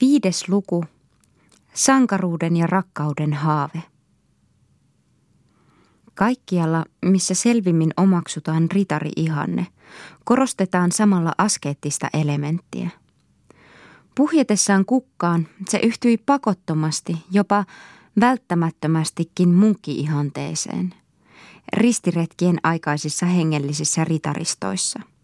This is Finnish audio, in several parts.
Viides luku. Sankaruuden ja rakkauden haave. Kaikkialla, missä selvimmin omaksutaan ritari-ihanne, korostetaan samalla askeettista elementtiä. Puhjetessaan kukkaan se yhtyi pakottomasti, jopa välttämättömästikin munkki-ihanteeseen, ristiretkien aikaisissa hengellisissä ritaristoissa –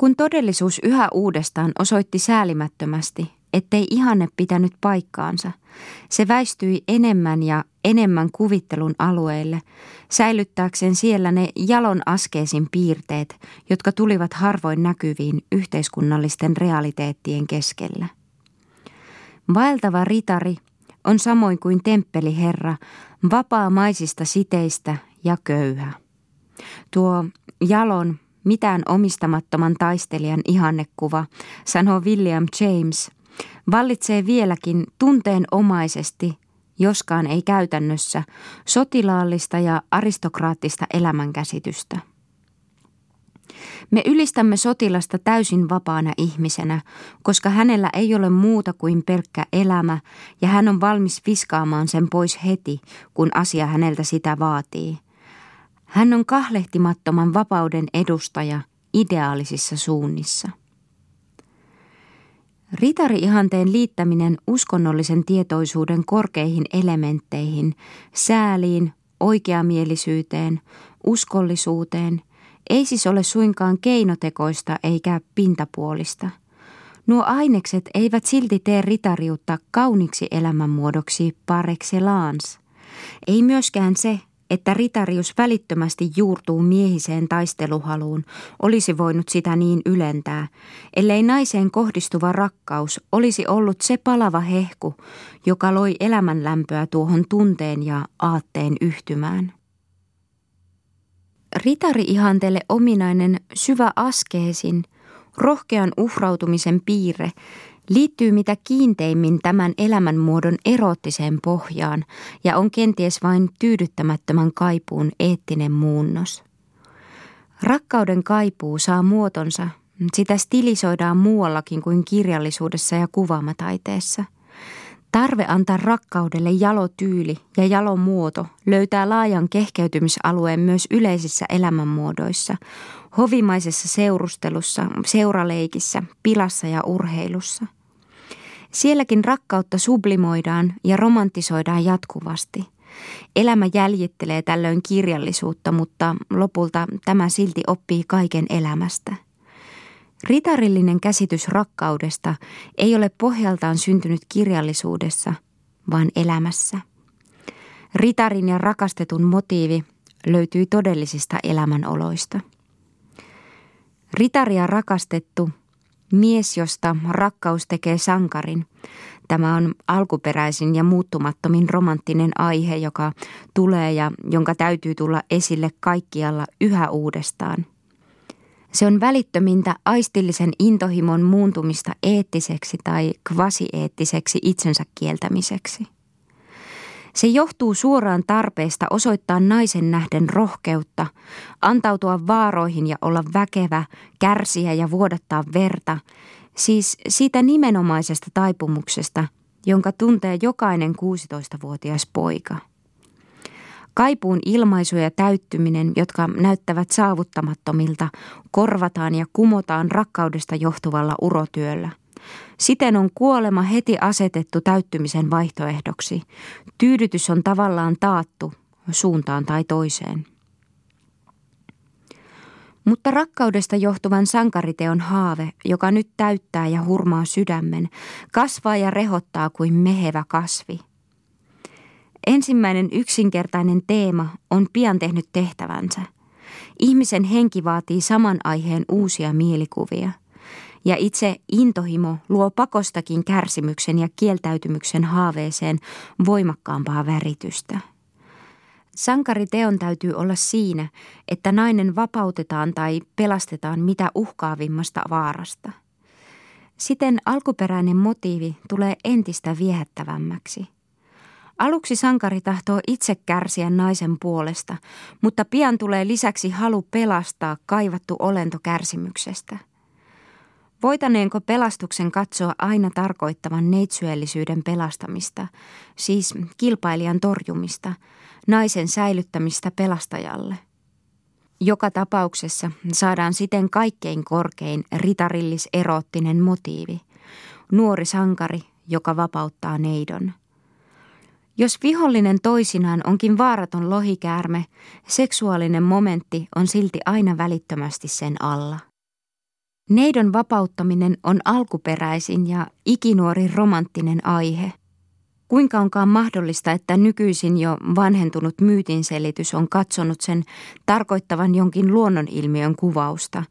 kun todellisuus yhä uudestaan osoitti säälimättömästi, ettei ihanne pitänyt paikkaansa, se väistyi enemmän ja enemmän kuvittelun alueelle, säilyttääkseen siellä ne jalon askeesin piirteet, jotka tulivat harvoin näkyviin yhteiskunnallisten realiteettien keskellä. Vaeltava ritari on samoin kuin temppeliherra, vapaa-maisista siteistä ja köyhä. Tuo jalon mitään omistamattoman taistelijan ihannekuva, sanoo William James, vallitsee vieläkin tunteenomaisesti, joskaan ei käytännössä, sotilaallista ja aristokraattista elämänkäsitystä. Me ylistämme sotilasta täysin vapaana ihmisenä, koska hänellä ei ole muuta kuin pelkkä elämä ja hän on valmis viskaamaan sen pois heti, kun asia häneltä sitä vaatii – hän on kahlehtimattoman vapauden edustaja ideaalisissa suunnissa. Ritari-ihanteen liittäminen uskonnollisen tietoisuuden korkeihin elementteihin, sääliin, oikeamielisyyteen, uskollisuuteen, ei siis ole suinkaan keinotekoista eikä pintapuolista. Nuo ainekset eivät silti tee ritariutta kauniksi elämänmuodoksi par excellence. Ei myöskään se, että ritarius välittömästi juurtuu miehiseen taisteluhaluun, olisi voinut sitä niin ylentää, ellei naiseen kohdistuva rakkaus olisi ollut se palava hehku, joka loi elämänlämpöä tuohon tunteen ja aatteen yhtymään. Ritari-ihanteelle ominainen syvä askeesin, rohkean uhrautumisen piirre liittyy mitä kiinteimmin tämän elämänmuodon eroottiseen pohjaan ja on kenties vain tyydyttämättömän kaipuun eettinen muunnos. Rakkauden kaipuu saa muotonsa, sitä stilisoidaan muuallakin kuin kirjallisuudessa ja kuvaamataiteessa – Tarve antaa rakkaudelle jalotyyli ja jalomuoto löytää laajan kehkeytymisalueen myös yleisissä elämänmuodoissa, hovimaisessa seurustelussa, seuraleikissä, pilassa ja urheilussa. Sielläkin rakkautta sublimoidaan ja romantisoidaan jatkuvasti. Elämä jäljittelee tällöin kirjallisuutta, mutta lopulta tämä silti oppii kaiken elämästä – Ritarillinen käsitys rakkaudesta ei ole pohjaltaan syntynyt kirjallisuudessa, vaan elämässä. Ritarin ja rakastetun motiivi löytyy todellisista elämänoloista. Ritari ja rakastettu, mies, josta rakkaus tekee sankarin. Tämä on alkuperäisin ja muuttumattomin romanttinen aihe, joka tulee ja jonka täytyy tulla esille kaikkialla yhä uudestaan – se on välittömintä aistillisen intohimon muuntumista eettiseksi tai kvasieettiseksi itsensä kieltämiseksi. Se johtuu suoraan tarpeesta osoittaa naisen nähden rohkeutta, antautua vaaroihin ja olla väkevä, kärsiä ja vuodattaa verta, siis siitä nimenomaisesta taipumuksesta, jonka tuntee jokainen 16-vuotias poika – Kaipuun ilmaisu ja täyttyminen, jotka näyttävät saavuttamattomilta, korvataan ja kumotaan rakkaudesta johtuvalla urotyöllä. Siten on kuolema heti asetettu täyttymisen vaihtoehdoksi. Tyydytys on tavallaan taattu suuntaan tai toiseen. Mutta rakkaudesta johtuvan sankariteon haave, joka nyt täyttää ja hurmaa sydämen, kasvaa ja rehottaa kuin mehevä kasvi – Ensimmäinen yksinkertainen teema on pian tehnyt tehtävänsä. Ihmisen henki vaatii saman aiheen uusia mielikuvia. Ja itse intohimo luo pakostakin kärsimyksen ja kieltäytymyksen haaveeseen voimakkaampaa väritystä. Sankariteon täytyy olla siinä, että nainen vapautetaan tai pelastetaan mitä uhkaavimmasta vaarasta. Siten alkuperäinen motiivi tulee entistä viehättävämmäksi – Aluksi sankari tahtoo itse kärsiä naisen puolesta, mutta pian tulee lisäksi halu pelastaa kaivattu olento kärsimyksestä. Voitaneenko pelastuksen katsoa aina tarkoittavan neitsyellisyyden pelastamista, siis kilpailijan torjumista, naisen säilyttämistä pelastajalle? Joka tapauksessa saadaan siten kaikkein korkein ritarillis-eroottinen motiivi, nuori sankari, joka vapauttaa neidon. Jos vihollinen toisinaan onkin vaaraton lohikäärme, seksuaalinen momentti on silti aina välittömästi sen alla. Neidon vapauttaminen on alkuperäisin ja ikinuori romanttinen aihe. Kuinka onkaan mahdollista, että nykyisin jo vanhentunut myytinselitys on katsonut sen tarkoittavan jonkin luonnonilmiön kuvausta,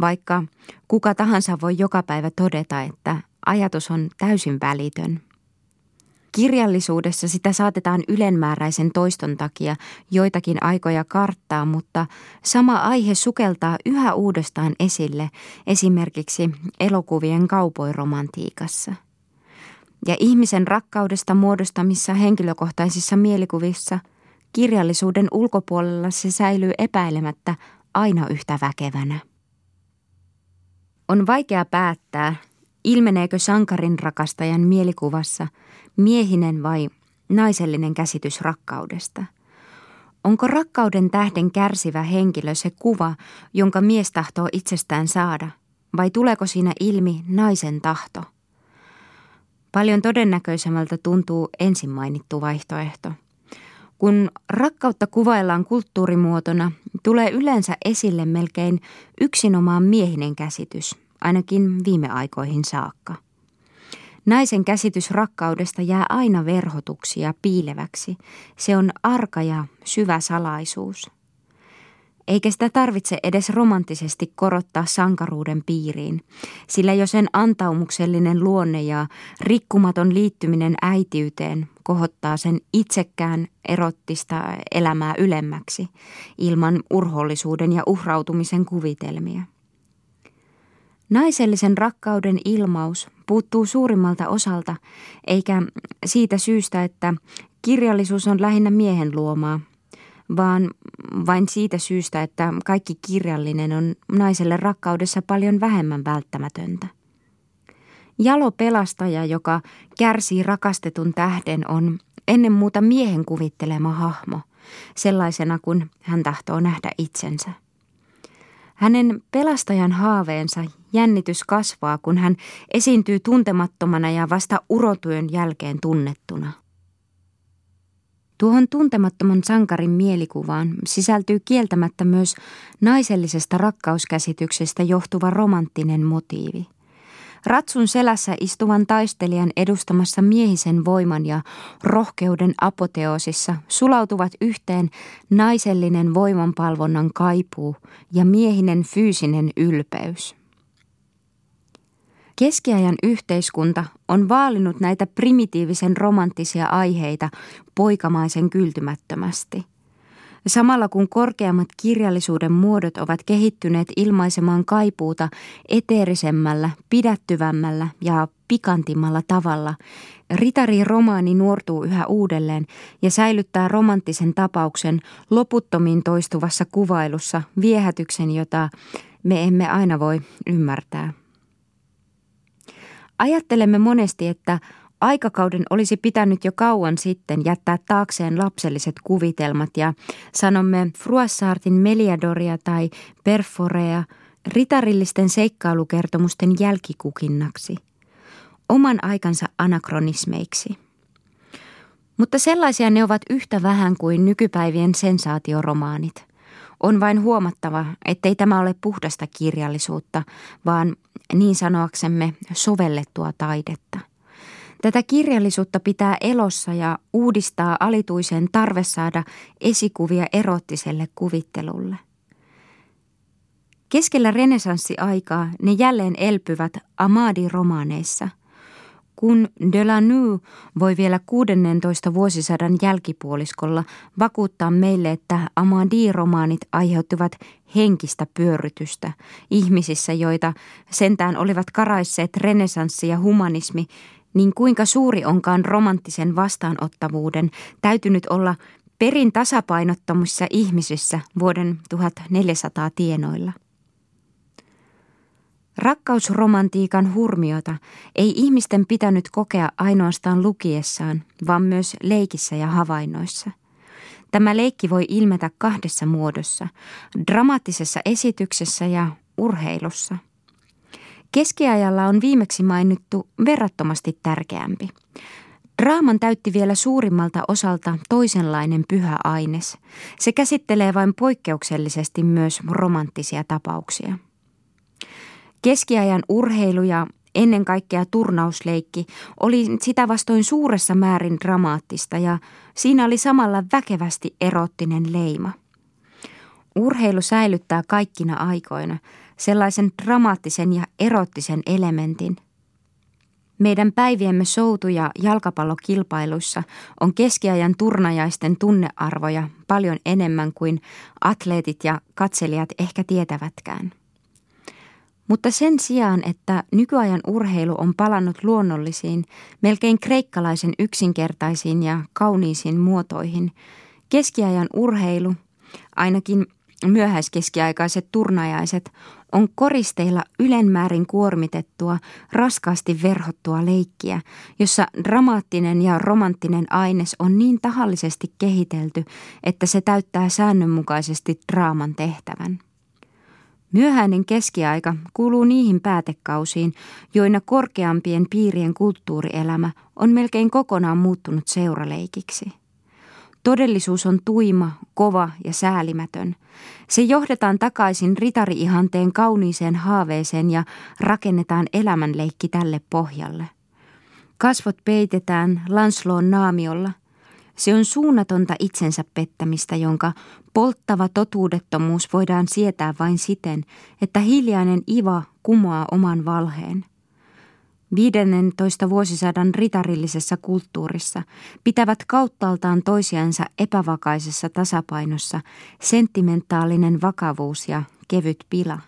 vaikka kuka tahansa voi joka päivä todeta, että ajatus on täysin välitön. Kirjallisuudessa sitä saatetaan ylenmääräisen toiston takia joitakin aikoja karttaa, mutta sama aihe sukeltaa yhä uudestaan esille esimerkiksi elokuvien kaupoiromantiikassa. Ja ihmisen rakkaudesta muodostamissa henkilökohtaisissa mielikuvissa kirjallisuuden ulkopuolella se säilyy epäilemättä aina yhtä väkevänä. On vaikea päättää, ilmeneekö sankarin rakastajan mielikuvassa – miehinen vai naisellinen käsitys rakkaudesta? Onko rakkauden tähden kärsivä henkilö se kuva, jonka mies tahtoo itsestään saada, vai tuleeko siinä ilmi naisen tahto? Paljon todennäköisemmältä tuntuu ensin mainittu vaihtoehto. Kun rakkautta kuvaillaan kulttuurimuotona, tulee yleensä esille melkein yksinomaan miehinen käsitys, ainakin viime aikoihin saakka – Naisen käsitys rakkaudesta jää aina verhotuksi ja piileväksi. Se on arka ja syvä salaisuus. Eikä sitä tarvitse edes romanttisesti korottaa sankaruuden piiriin, sillä jo sen antaumuksellinen luonne ja rikkumaton liittyminen äitiyteen kohottaa sen itsekään erottista elämää ylemmäksi, ilman urhollisuuden ja uhrautumisen kuvitelmia. Naisellisen rakkauden ilmaus puuttuu suurimmalta osalta, eikä siitä syystä, että kirjallisuus on lähinnä miehen luomaa, vaan vain siitä syystä, että kaikki kirjallinen on naiselle rakkaudessa paljon vähemmän välttämätöntä. Jalo pelastaja, joka kärsii rakastetun tähden, on ennen muuta miehen kuvittelema hahmo, sellaisena kuin hän tahtoo nähdä itsensä. Hänen pelastajan haaveensa jännitys kasvaa, kun hän esiintyy tuntemattomana ja vasta urotyön jälkeen tunnettuna. Tuohon tuntemattoman sankarin mielikuvaan sisältyy kieltämättä myös naisellisesta rakkauskäsityksestä johtuva romanttinen motiivi – Ratsun selässä istuvan taistelijan edustamassa miehisen voiman ja rohkeuden apoteosissa sulautuvat yhteen naisellinen voimanpalvonnan kaipuu ja miehinen fyysinen ylpeys. Keskiajan yhteiskunta on vaalinut näitä primitiivisen romanttisia aiheita poikamaisen kyltymättömästi – Samalla kun korkeammat kirjallisuuden muodot ovat kehittyneet ilmaisemaan kaipuuta eteerisemmällä, pidättyvämmällä ja pikantimmalla tavalla, ritari-romaani nuortuu yhä uudelleen ja säilyttää romanttisen tapauksen loputtomiin toistuvassa kuvailussa viehätyksen, jota me emme aina voi ymmärtää. Ajattelemme monesti, että Aikakauden olisi pitänyt jo kauan sitten jättää taakseen lapselliset kuvitelmat ja sanomme Fruassartin Meliadoria tai Perforea ritarillisten seikkailukertomusten jälkikukinnaksi, oman aikansa anakronismeiksi. Mutta sellaisia ne ovat yhtä vähän kuin nykypäivien sensaatioromaanit. On vain huomattava, ettei tämä ole puhdasta kirjallisuutta, vaan niin sanoaksemme sovellettua taidetta. Tätä kirjallisuutta pitää elossa ja uudistaa alituisen tarve saada esikuvia erottiselle kuvittelulle. Keskellä renesanssiaikaa ne jälleen elpyvät Amadi-romaaneissa. Kun Delanu voi vielä 16 vuosisadan jälkipuoliskolla vakuuttaa meille, että Amadi-romaanit aiheuttivat henkistä pyörrytystä ihmisissä, joita sentään olivat karaisseet renesanssi ja humanismi, niin kuinka suuri onkaan romanttisen vastaanottavuuden täytynyt olla perin tasapainottomissa ihmisissä vuoden 1400 tienoilla. Rakkausromantiikan hurmiota ei ihmisten pitänyt kokea ainoastaan lukiessaan, vaan myös leikissä ja havainnoissa. Tämä leikki voi ilmetä kahdessa muodossa, dramaattisessa esityksessä ja urheilussa. Keskiajalla on viimeksi mainittu verrattomasti tärkeämpi. Draaman täytti vielä suurimmalta osalta toisenlainen pyhä aines. Se käsittelee vain poikkeuksellisesti myös romanttisia tapauksia. Keskiajan urheilu ja ennen kaikkea turnausleikki oli sitä vastoin suuressa määrin dramaattista ja siinä oli samalla väkevästi erottinen leima. Urheilu säilyttää kaikkina aikoina sellaisen dramaattisen ja erottisen elementin. Meidän päiviemme soutuja jalkapallokilpailuissa on keskiajan turnajaisten tunnearvoja paljon enemmän kuin atleetit ja katselijat ehkä tietävätkään. Mutta sen sijaan, että nykyajan urheilu on palannut luonnollisiin, melkein kreikkalaisen yksinkertaisiin ja kauniisiin muotoihin, keskiajan urheilu, ainakin myöhäiskeskiaikaiset turnajaiset, on koristeilla ylenmäärin kuormitettua, raskaasti verhottua leikkiä, jossa dramaattinen ja romanttinen aines on niin tahallisesti kehitelty, että se täyttää säännönmukaisesti draaman tehtävän. Myöhäinen keskiaika kuuluu niihin päätekausiin, joina korkeampien piirien kulttuurielämä on melkein kokonaan muuttunut seuraleikiksi. Todellisuus on tuima, kova ja säälimätön. Se johdetaan takaisin ritariihanteen kauniiseen haaveeseen ja rakennetaan elämänleikki tälle pohjalle. Kasvot peitetään Lansloon naamiolla – se on suunnatonta itsensä pettämistä, jonka polttava totuudettomuus voidaan sietää vain siten, että hiljainen iva kumoaa oman valheen. 15 vuosisadan ritarillisessa kulttuurissa pitävät kauttaaltaan toisiansa epävakaisessa tasapainossa sentimentaalinen vakavuus ja kevyt pila.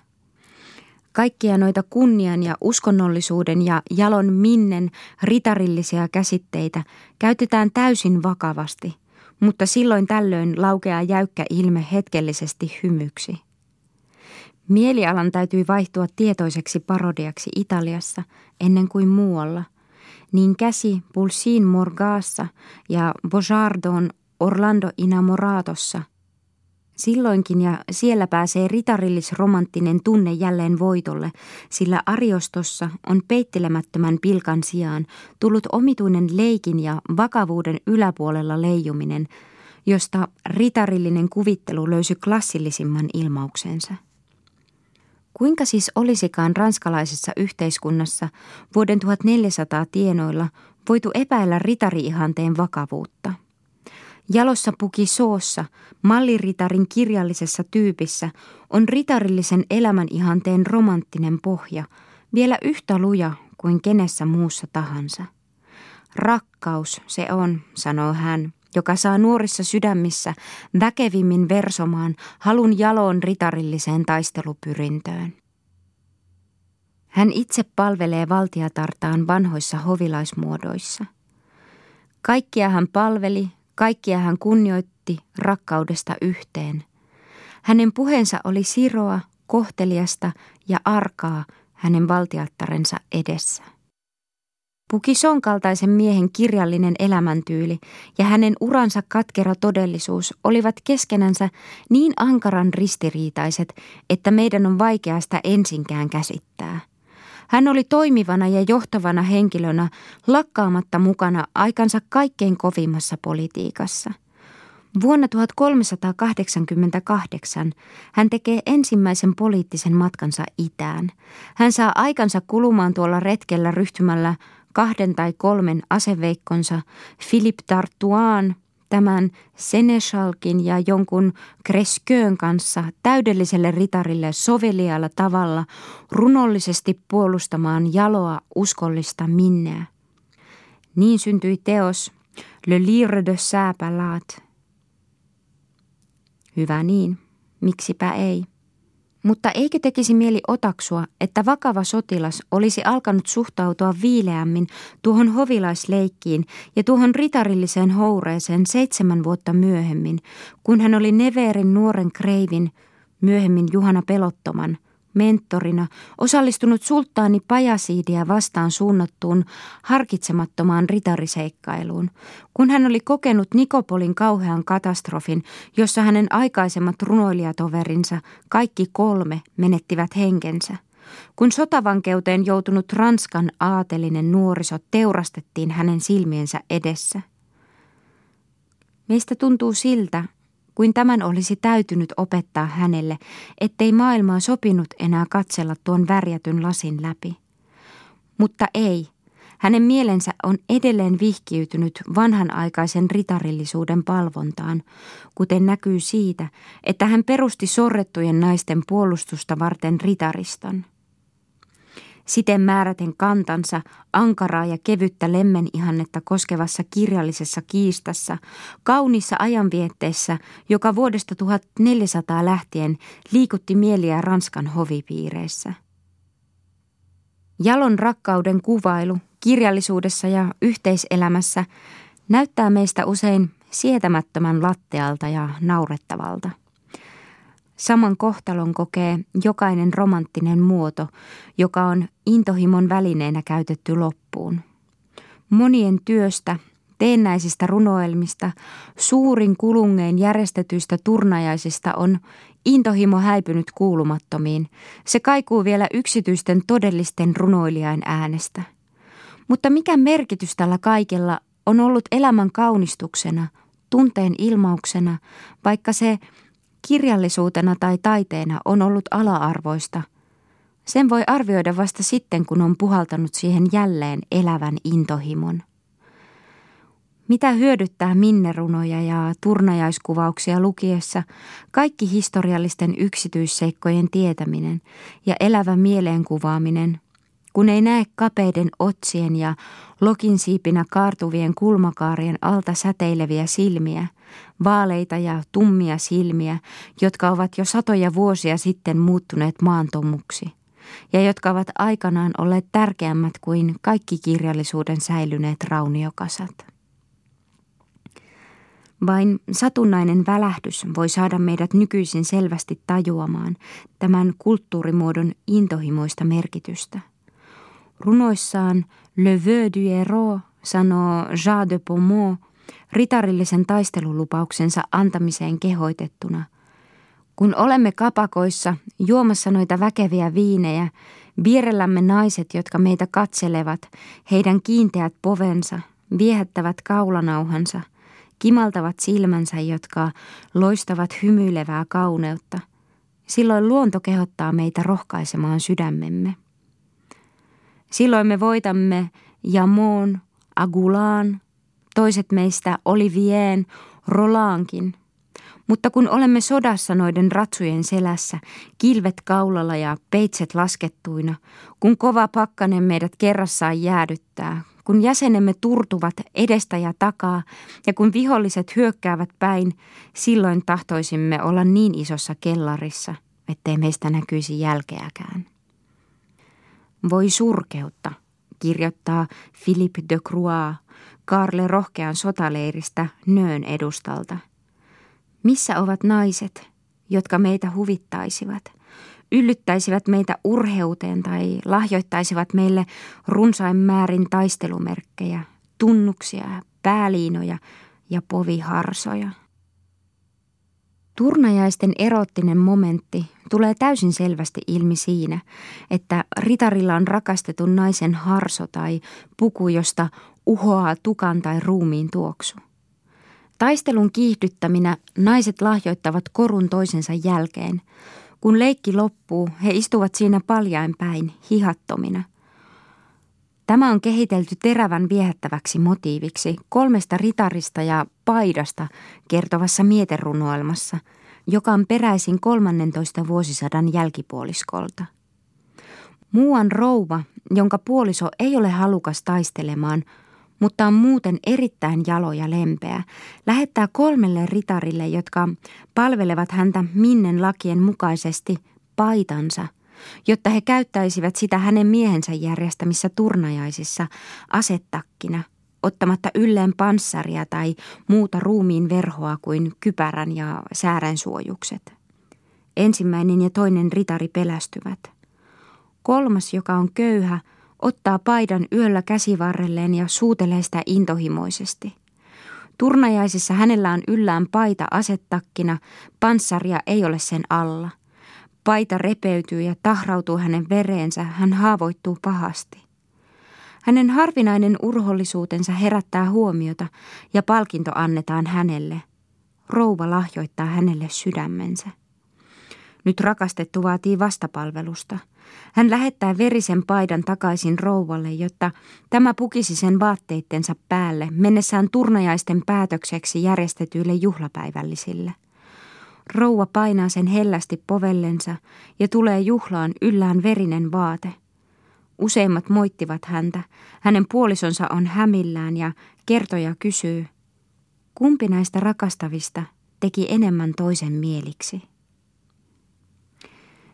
Kaikkia noita kunnian ja uskonnollisuuden ja jalon minnen ritarillisia käsitteitä käytetään täysin vakavasti, mutta silloin tällöin laukeaa jäykkä ilme hetkellisesti hymyksi. Mielialan täytyy vaihtua tietoiseksi parodiaksi Italiassa ennen kuin muualla, niin käsi Pulsin Morgaassa ja Bojardon Orlando Inamoratossa – Silloinkin ja siellä pääsee ritarillisromanttinen tunne jälleen voitolle, sillä Ariostossa on peittelemättömän pilkan sijaan tullut omituinen leikin ja vakavuuden yläpuolella leijuminen, josta ritarillinen kuvittelu löysi klassillisimman ilmauksensa. Kuinka siis olisikaan ranskalaisessa yhteiskunnassa vuoden 1400 tienoilla voitu epäillä ritariihanteen vakavuutta? Jalossa puki soossa, malliritarin kirjallisessa tyypissä, on ritarillisen elämän ihanteen romanttinen pohja, vielä yhtä luja kuin kenessä muussa tahansa. Rakkaus se on, sanoo hän, joka saa nuorissa sydämissä väkevimmin versomaan halun jaloon ritarilliseen taistelupyrintöön. Hän itse palvelee valtiatartaan vanhoissa hovilaismuodoissa. Kaikkia hän palveli, Kaikkia hän kunnioitti rakkaudesta yhteen. Hänen puheensa oli siroa, kohteliasta ja arkaa hänen valtiattarensa edessä. Pukison kaltaisen miehen kirjallinen elämäntyyli ja hänen uransa katkera todellisuus olivat keskenänsä niin ankaran ristiriitaiset, että meidän on vaikea sitä ensinkään käsittää. Hän oli toimivana ja johtavana henkilönä lakkaamatta mukana aikansa kaikkein kovimmassa politiikassa. Vuonna 1388 hän tekee ensimmäisen poliittisen matkansa itään. Hän saa aikansa kulumaan tuolla retkellä ryhtymällä kahden tai kolmen aseveikkonsa Philippe Tartuan tämän Seneschalkin ja jonkun Kresköön kanssa täydelliselle ritarille sovelialla tavalla runollisesti puolustamaan jaloa uskollista minneä. Niin syntyi teos Le Lire de Sääpälaat. Hyvä niin, miksipä ei. Mutta eikö tekisi mieli otaksua, että vakava sotilas olisi alkanut suhtautua viileämmin tuohon hovilaisleikkiin ja tuohon ritarilliseen houreeseen seitsemän vuotta myöhemmin, kun hän oli Neverin nuoren kreivin, myöhemmin Juhana Pelottoman, mentorina osallistunut sulttaani Pajasiidia vastaan suunnattuun harkitsemattomaan ritariseikkailuun, kun hän oli kokenut Nikopolin kauhean katastrofin, jossa hänen aikaisemmat runoilijatoverinsa, kaikki kolme, menettivät henkensä. Kun sotavankeuteen joutunut Ranskan aatelinen nuoriso teurastettiin hänen silmiensä edessä. Meistä tuntuu siltä, kuin tämän olisi täytynyt opettaa hänelle, ettei maailmaa sopinut enää katsella tuon värjätyn lasin läpi. Mutta ei, hänen mielensä on edelleen vihkiytynyt vanhanaikaisen ritarillisuuden palvontaan, kuten näkyy siitä, että hän perusti sorrettujen naisten puolustusta varten ritariston. Siten määräten kantansa ankaraa ja kevyttä lemmenihannetta koskevassa kirjallisessa kiistassa, kaunissa ajanvietteessä, joka vuodesta 1400 lähtien liikutti mieliä Ranskan hovipiireissä. Jalon rakkauden kuvailu kirjallisuudessa ja yhteiselämässä näyttää meistä usein sietämättömän lattealta ja naurettavalta. Saman kohtalon kokee jokainen romanttinen muoto, joka on intohimon välineenä käytetty loppuun. Monien työstä, teennäisistä runoelmista, suurin kulungeen järjestetyistä turnajaisista on intohimo häipynyt kuulumattomiin. Se kaikuu vielä yksityisten todellisten runoilijain äänestä. Mutta mikä merkitys tällä kaikella on ollut elämän kaunistuksena, tunteen ilmauksena, vaikka se kirjallisuutena tai taiteena on ollut ala-arvoista. Sen voi arvioida vasta sitten, kun on puhaltanut siihen jälleen elävän intohimon. Mitä hyödyttää minnerunoja ja turnajaiskuvauksia lukiessa kaikki historiallisten yksityisseikkojen tietäminen ja elävä mieleenkuvaaminen – kun ei näe kapeiden otsien ja lokin siipinä kaartuvien kulmakaarien alta säteileviä silmiä, vaaleita ja tummia silmiä, jotka ovat jo satoja vuosia sitten muuttuneet maantomuksi, ja jotka ovat aikanaan olleet tärkeämmät kuin kaikki kirjallisuuden säilyneet rauniokasat. Vain satunnainen välähdys voi saada meidät nykyisin selvästi tajuamaan tämän kulttuurimuodon intohimoista merkitystä. Runoissaan Le Vœu du Héros sanoo Jean de Pomont ritarillisen taistelulupauksensa antamiseen kehoitettuna. Kun olemme kapakoissa juomassa noita väkeviä viinejä, vierellämme naiset, jotka meitä katselevat, heidän kiinteät povensa, viehättävät kaulanauhansa, kimaltavat silmänsä, jotka loistavat hymyilevää kauneutta. Silloin luonto kehottaa meitä rohkaisemaan sydämemme. Silloin me voitamme Jamon, Agulaan, toiset meistä Olivien, Rolaankin. Mutta kun olemme sodassa noiden ratsujen selässä, kilvet kaulalla ja peitset laskettuina, kun kova pakkanen meidät kerrassaan jäädyttää, kun jäsenemme turtuvat edestä ja takaa ja kun viholliset hyökkäävät päin, silloin tahtoisimme olla niin isossa kellarissa, ettei meistä näkyisi jälkeäkään. Voi surkeutta, kirjoittaa Philippe de Croix Karle rohkean sotaleiristä Nöön edustalta. Missä ovat naiset, jotka meitä huvittaisivat, yllyttäisivät meitä urheuteen tai lahjoittaisivat meille runsain määrin taistelumerkkejä, tunnuksia, pääliinoja ja poviharsoja? Turnajaisten erottinen momentti tulee täysin selvästi ilmi siinä, että ritarilla on rakastetun naisen harso tai puku, josta uhoaa tukan tai ruumiin tuoksu. Taistelun kiihdyttäminä naiset lahjoittavat korun toisensa jälkeen. Kun leikki loppuu, he istuvat siinä paljain päin, hihattomina. Tämä on kehitelty terävän viehättäväksi motiiviksi kolmesta ritarista ja paidasta kertovassa mieterunoelmassa, joka on peräisin 13 vuosisadan jälkipuoliskolta. Muuan rouva, jonka puoliso ei ole halukas taistelemaan, mutta on muuten erittäin jalo ja lempeä, lähettää kolmelle ritarille, jotka palvelevat häntä Minnen lakien mukaisesti paitansa – jotta he käyttäisivät sitä hänen miehensä järjestämissä turnajaisissa asettakkina, ottamatta ylleen panssaria tai muuta ruumiin verhoa kuin kypärän ja säärän suojukset. ensimmäinen ja toinen ritari pelästyvät. Kolmas, joka on köyhä, ottaa paidan yöllä käsivarrelleen ja suutelee sitä intohimoisesti. Turnajaisissa hänellä on yllään paita asettakkina, panssaria ei ole sen alla. Paita repeytyy ja tahrautuu hänen vereensä, hän haavoittuu pahasti. Hänen harvinainen urhollisuutensa herättää huomiota ja palkinto annetaan hänelle. Rouva lahjoittaa hänelle sydämensä. Nyt rakastettu vaatii vastapalvelusta. Hän lähettää verisen paidan takaisin rouvalle, jotta tämä pukisi sen vaatteittensa päälle mennessään turnajaisten päätökseksi järjestetyille juhlapäivällisille. Rouva painaa sen hellästi povellensa ja tulee juhlaan yllään verinen vaate. Useimmat moittivat häntä. Hänen puolisonsa on hämillään ja kertoja kysyy, kumpi näistä rakastavista teki enemmän toisen mieliksi.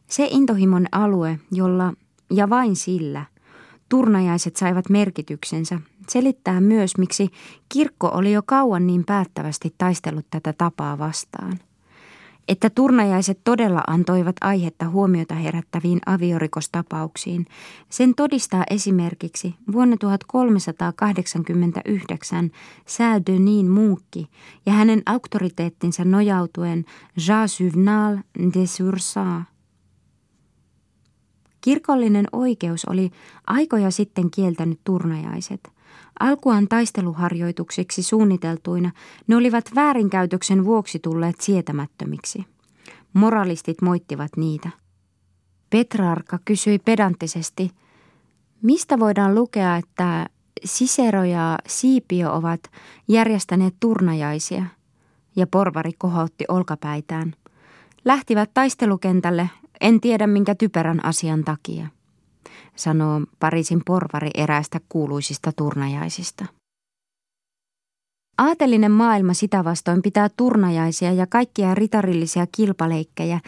Se intohimon alue, jolla ja vain sillä turnajaiset saivat merkityksensä, selittää myös, miksi kirkko oli jo kauan niin päättävästi taistellut tätä tapaa vastaan. Että turnajaiset todella antoivat aihetta huomiota herättäviin aviorikostapauksiin, sen todistaa esimerkiksi vuonna 1389 Saint-Denis munkki ja hänen auktoriteettinsa nojautuen Jean Juvenal de Sursat – Kirkollinen oikeus oli aikoja sitten kieltänyt turnajaiset. Alkuaan taisteluharjoituksiksi suunniteltuina ne olivat väärinkäytöksen vuoksi tulleet sietämättömiksi. Moralistit moittivat niitä. Petrarka kysyi pedanttisesti, mistä voidaan lukea, että Sisero ja Siipio ovat järjestäneet turnajaisia, ja porvari kohotti olkapäitään. Lähtivät taistelukentälle en tiedä minkä typerän asian takia, sanoo Pariisin porvari eräästä kuuluisista turnajaisista. Aatelinen maailma sitä vastoin pitää turnajaisia ja kaikkia ritarillisia kilpaleikkejä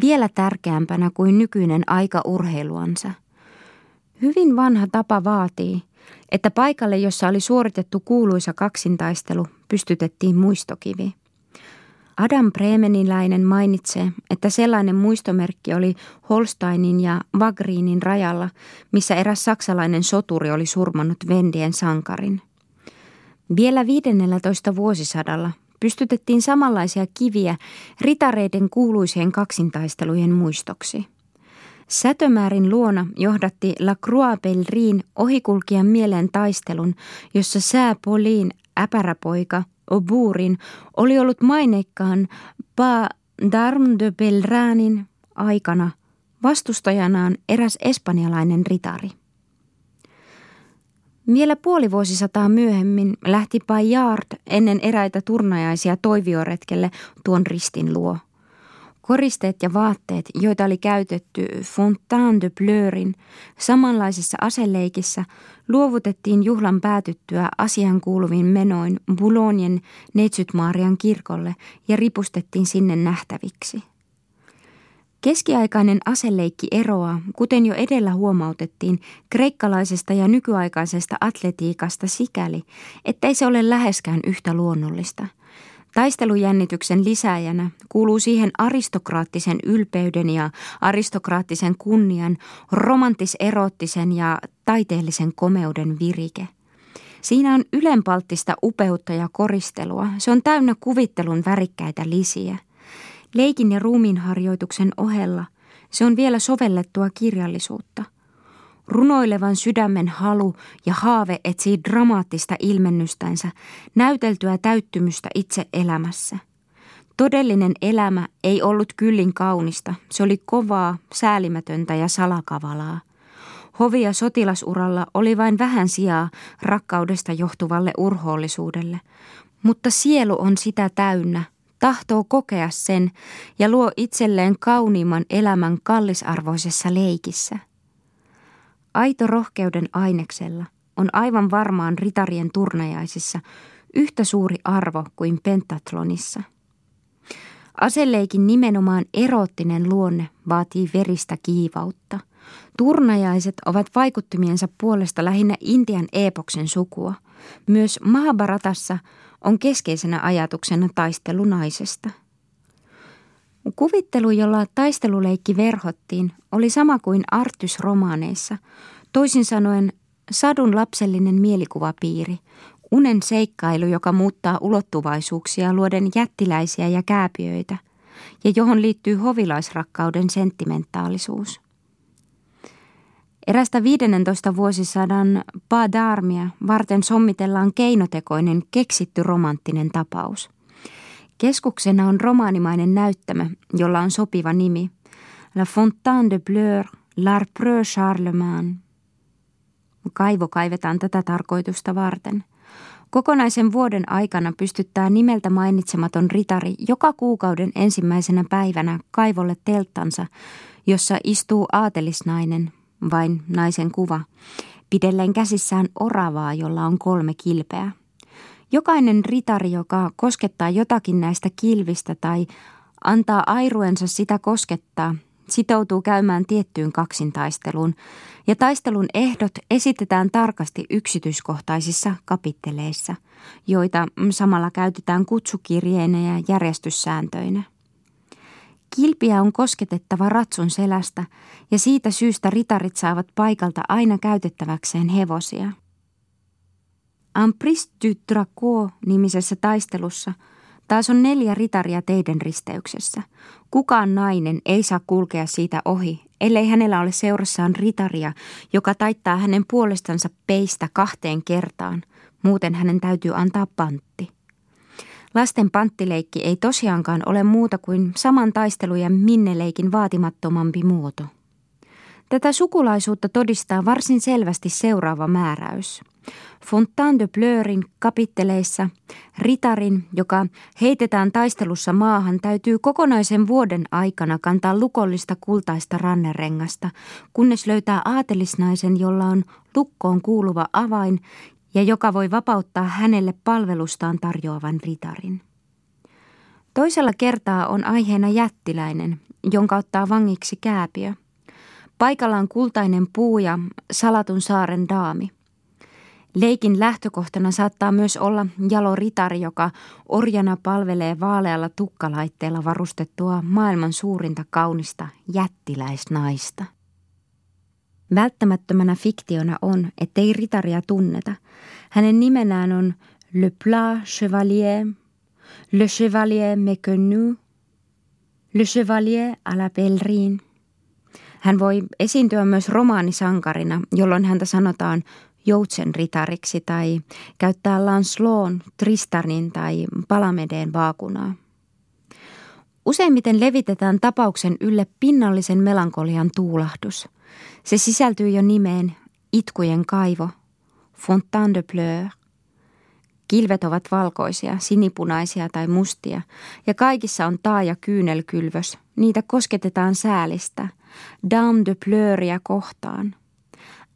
vielä tärkeämpänä kuin nykyinen aika urheiluansa. Hyvin vanha tapa vaatii, että paikalle, jossa oli suoritettu kuuluisa kaksintaistelu, pystytettiin muistokivi – Adam Bremeniläinen mainitsee, että sellainen muistomerkki oli Holsteinin ja Vagriinin rajalla, missä eräs saksalainen soturi oli surmannut Vendien sankarin. Vielä 15 vuosisadalla pystytettiin samanlaisia kiviä ritareiden kuuluisien kaksintaistelujen muistoksi. Sätömäärin luona johdatti La Croix Pellerin ohikulkijan mieleen taistelun, jossa sää Poliin äpäräpoika – Oburin oli ollut maineikkaan Pa Darm de Belranin aikana vastustajanaan eräs espanjalainen ritari. Vielä puoli vuosisataa myöhemmin lähti Bayard ennen eräitä turnajaisia toivioretkelle tuon ristin luo. Koristeet ja vaatteet, joita oli käytetty Fontaine de Bleurin samanlaisessa aseleikissä, luovutettiin juhlan päätyttyä asian kuuluviin menoin Boulognen Neitsytmaarian kirkolle ja ripustettiin sinne nähtäviksi. Keskiaikainen aseleikki eroaa, kuten jo edellä huomautettiin, kreikkalaisesta ja nykyaikaisesta atletiikasta sikäli, ettei se ole läheskään yhtä luonnollista – Taistelujännityksen lisäjänä kuuluu siihen aristokraattisen ylpeyden ja aristokraattisen kunnian, romantis-erottisen ja taiteellisen komeuden virike. Siinä on ylenpalttista upeutta ja koristelua. Se on täynnä kuvittelun värikkäitä lisiä. Leikin ja ruumiinharjoituksen ohella se on vielä sovellettua kirjallisuutta – Runoilevan sydämen halu ja haave etsii dramaattista ilmennystänsä, näyteltyä täyttymystä itse elämässä. Todellinen elämä ei ollut kyllin kaunista, se oli kovaa, säälimätöntä ja salakavalaa. Hovi- ja sotilasuralla oli vain vähän sijaa rakkaudesta johtuvalle urhoollisuudelle, mutta sielu on sitä täynnä, tahtoo kokea sen ja luo itselleen kauniimman elämän kallisarvoisessa leikissä. Aito rohkeuden aineksella on aivan varmaan ritarien turnajaisissa yhtä suuri arvo kuin pentatlonissa. Aseleikin nimenomaan erottinen luonne vaatii veristä kiivautta. Turnajaiset ovat vaikuttumiensa puolesta lähinnä Intian epoksen sukua. Myös Mahabharatassa on keskeisenä ajatuksena taistelu naisesta – Kuvittelu, jolla taisteluleikki verhottiin, oli sama kuin Artys-romaaneissa, toisin sanoen sadun lapsellinen mielikuvapiiri, unen seikkailu, joka muuttaa ulottuvaisuuksia luoden jättiläisiä ja kääpiöitä, ja johon liittyy hovilaisrakkauden sentimentaalisuus. Erästä 15 vuosisadan Badarmia varten sommitellaan keinotekoinen keksitty romanttinen tapaus. Keskuksena on romaanimainen näyttämö, jolla on sopiva nimi. La Fontaine de Bleur, L'Arpreux Charlemagne. Kaivo kaivetaan tätä tarkoitusta varten. Kokonaisen vuoden aikana pystyttää nimeltä mainitsematon ritari joka kuukauden ensimmäisenä päivänä kaivolle telttansa, jossa istuu aatelisnainen, vain naisen kuva, pidelleen käsissään oravaa, jolla on kolme kilpeä. Jokainen ritari, joka koskettaa jotakin näistä kilvistä tai antaa airuensa sitä koskettaa, sitoutuu käymään tiettyyn kaksintaisteluun, ja taistelun ehdot esitetään tarkasti yksityiskohtaisissa kapitteleissa, joita samalla käytetään kutsukirjeinä ja järjestyssääntöinä. Kilpiä on kosketettava ratsun selästä ja siitä syystä ritarit saavat paikalta aina käytettäväkseen hevosia. Ampris du Draco nimisessä taistelussa taas on neljä ritaria teidän risteyksessä. Kukaan nainen ei saa kulkea siitä ohi, ellei hänellä ole seurassaan ritaria, joka taittaa hänen puolestansa peistä kahteen kertaan. Muuten hänen täytyy antaa pantti. Lasten panttileikki ei tosiaankaan ole muuta kuin saman taistelu- ja minneleikin vaatimattomampi muoto. Tätä sukulaisuutta todistaa varsin selvästi seuraava määräys. Fontaine de Bleurin kapitteleissa ritarin, joka heitetään taistelussa maahan, täytyy kokonaisen vuoden aikana kantaa lukollista kultaista rannerengasta, kunnes löytää aatelisnaisen, jolla on lukkoon kuuluva avain ja joka voi vapauttaa hänelle palvelustaan tarjoavan ritarin. Toisella kertaa on aiheena jättiläinen, jonka ottaa vangiksi kääpiö. Paikalla on kultainen puu ja salatun saaren daami. Leikin lähtökohtana saattaa myös olla jalo ritari, joka orjana palvelee vaalealla tukkalaitteella varustettua maailman suurinta kaunista jättiläisnaista. Välttämättömänä fiktiona on, ettei ritaria tunneta. Hänen nimenään on Le Plat Chevalier, Le Chevalier Méconnu, Le Chevalier à la Pellerine. Hän voi esiintyä myös romaanisankarina, jolloin häntä sanotaan joutsenritariksi tai käyttää Lancelot, Tristanin tai Palamedeen vaakunaa. Useimmiten levitetään tapauksen ylle pinnallisen melankolian tuulahdus. Se sisältyy jo nimeen Itkujen kaivo, Fontaine de Pleurs. Kilvet ovat valkoisia, sinipunaisia tai mustia, ja kaikissa on taaja kyynelkylvös. Niitä kosketetaan säälistä, Dame de Pleuria kohtaan –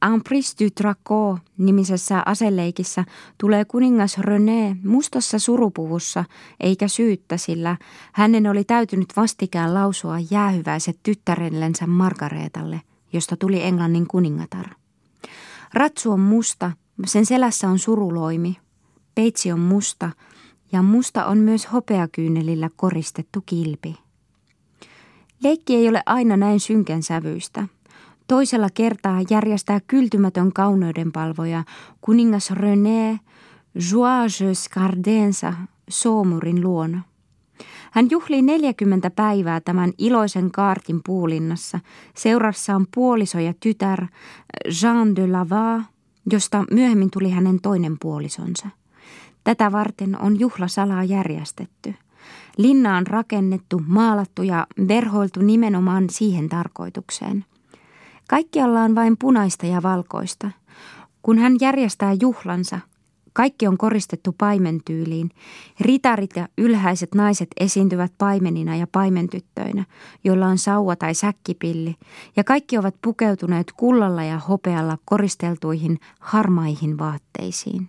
Ampris du Traco nimisessä aseleikissä tulee kuningas René mustassa surupuvussa eikä syyttä, sillä hänen oli täytynyt vastikään lausua jäähyväiset tyttärellensä Margareetalle, josta tuli Englannin kuningatar. Ratsu on musta, sen selässä on suruloimi, peitsi on musta ja musta on myös hopeakyynelillä koristettu kilpi. Leikki ei ole aina näin synkän sävyistä – Toisella kertaa järjestää kyltymätön kauneudenpalvoja kuningas René Joages Cardensa Soomurin luona. Hän juhlii 40 päivää tämän iloisen kaartin puulinnassa. Seurassaan puoliso ja tytär Jean de Lava, josta myöhemmin tuli hänen toinen puolisonsa. Tätä varten on juhlasalaa järjestetty. Linna on rakennettu, maalattu ja verhoiltu nimenomaan siihen tarkoitukseen. Kaikkialla on vain punaista ja valkoista. Kun hän järjestää juhlansa, kaikki on koristettu paimentyyliin. Ritarit ja ylhäiset naiset esiintyvät paimenina ja paimentyttöinä, joilla on sauva tai säkkipilli, ja kaikki ovat pukeutuneet kullalla ja hopealla koristeltuihin harmaihin vaatteisiin.